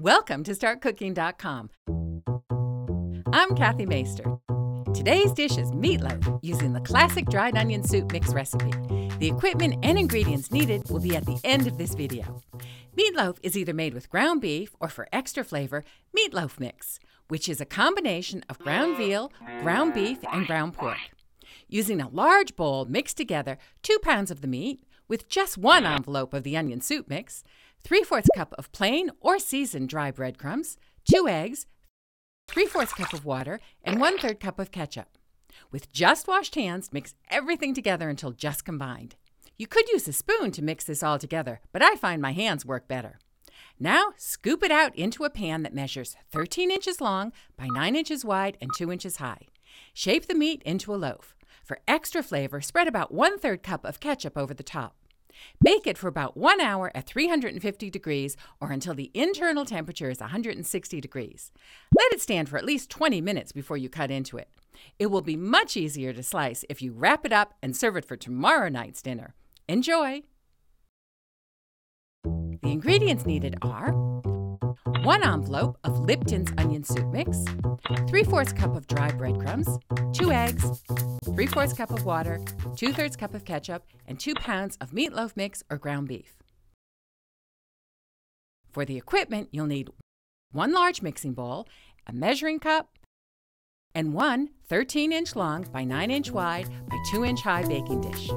Welcome to StartCooking.com. I'm Kathy Maister. Today's dish is meatloaf using the classic dried onion soup mix recipe. The equipment and ingredients needed will be at the end of this video. Meatloaf is either made with ground beef or for extra flavor, meatloaf mix, which is a combination of ground veal, ground beef, and ground pork. Using a large bowl mix together two pounds of the meat with just one envelope of the onion soup mix, 3 fourths cup of plain or seasoned dry breadcrumbs, 2 eggs, 3 fourths cup of water, and 1 third cup of ketchup. With just washed hands, mix everything together until just combined. You could use a spoon to mix this all together, but I find my hands work better. Now, scoop it out into a pan that measures 13 inches long by 9 inches wide and 2 inches high. Shape the meat into a loaf. For extra flavor, spread about one third cup of ketchup over the top. Bake it for about one hour at 350 degrees or until the internal temperature is 160 degrees. Let it stand for at least 20 minutes before you cut into it. It will be much easier to slice if you wrap it up and serve it for tomorrow night's dinner. Enjoy! The ingredients needed are one envelope of Lipton's onion soup mix, 3 fourths cup of dry breadcrumbs, 2 eggs, 3 fourths cup of water, 2 thirds cup of ketchup, and 2 pounds of meatloaf mix or ground beef. For the equipment, you'll need one large mixing bowl, a measuring cup, and one 13 inch long by 9 inch wide by 2 inch high baking dish.